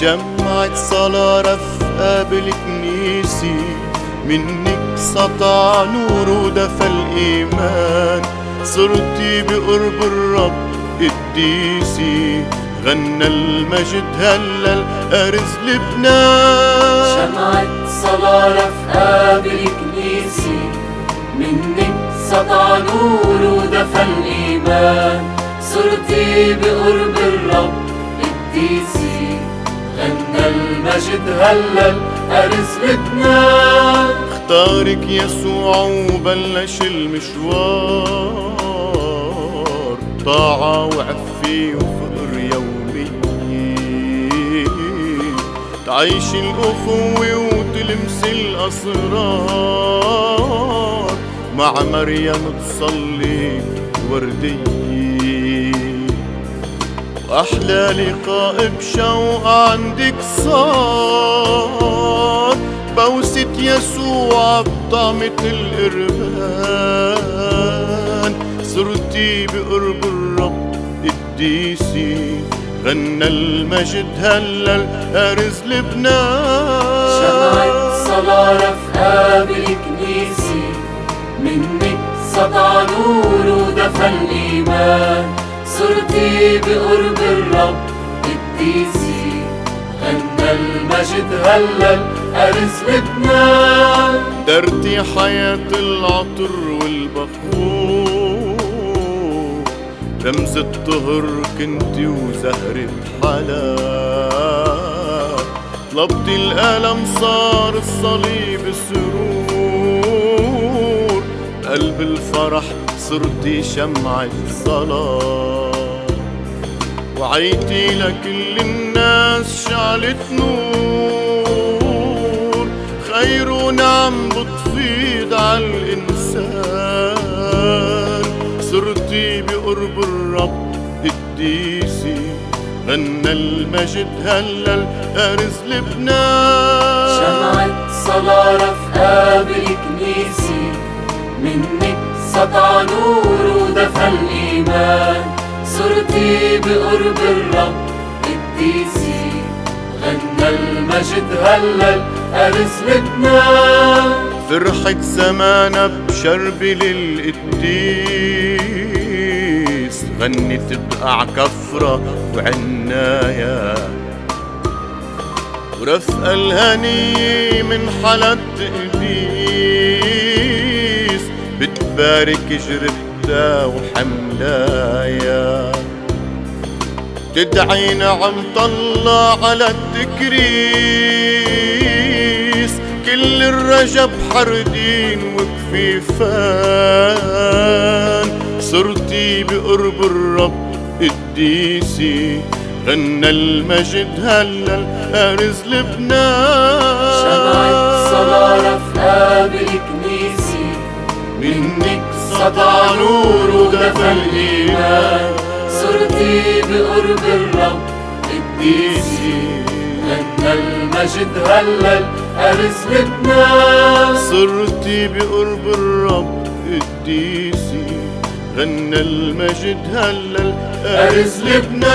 شمعة صلاة رفقة بالكنيسة منك سطع نور ودفى الإيمان. صرتي بقرب الرب قديسي غنى المجد هلل أرز لبنان؟ شمعة صلاة رفقة بالكنيسة منك سطع نور ودفى الإيمان. صرتي بقرب الرب قديسي المجد هلل أرز لبنان اختارك يسوع وبلش المشوار. طاعة وعفي وفقر يومي تعيش الأخوة وتلمس الأسرار. مع مريم تصلي وردية. وأحلى لقاء بشوق عندك صار. بوسة يسوع بطعمة القربان صرتي بقرب الرب قديسي غنى المجد هلل أرز لبنان. صرتي بقرب الرب قديسي غنى المجد هلل لبنان درتي حياة العطر والبخور رمز الطهر كنتي وزهرة حلا طلبتي الألم صار الصليب سرور قلب الفرح صرتي شمعة صلاة وعيتي لكل الناس شعلت نور. خير ونعم بتفيض على الإنسان. صرتي بقرب الرب قديسي غنى المجد هلل أرز لبنان. شمعة صلاة رفقة بالكنيسة منك سطع نور بقرب الرب قديسي غنى المجد هلل أرز لبنان فرحة زمانة بشرب للقديس. غنت بقع كفرة وعناية ورفقة الهني من حالة قديس بتبارك جربتها وحملايا تدعي نعم طلع على التكريس. كل الرجب حردين وكفيفان صرتي بقرب الرب قديسي غنى المجد هلل أرز لبنان. شمعة صلاة رفقة بالكنيسة منك سطع نور ودفى الإيمان. صرتي بقرب الرب. قديسي غنى المجد هلل. أرز لبنان صرتي بقرب الرب. قديسي غنى المجد هلل. أرز لبنان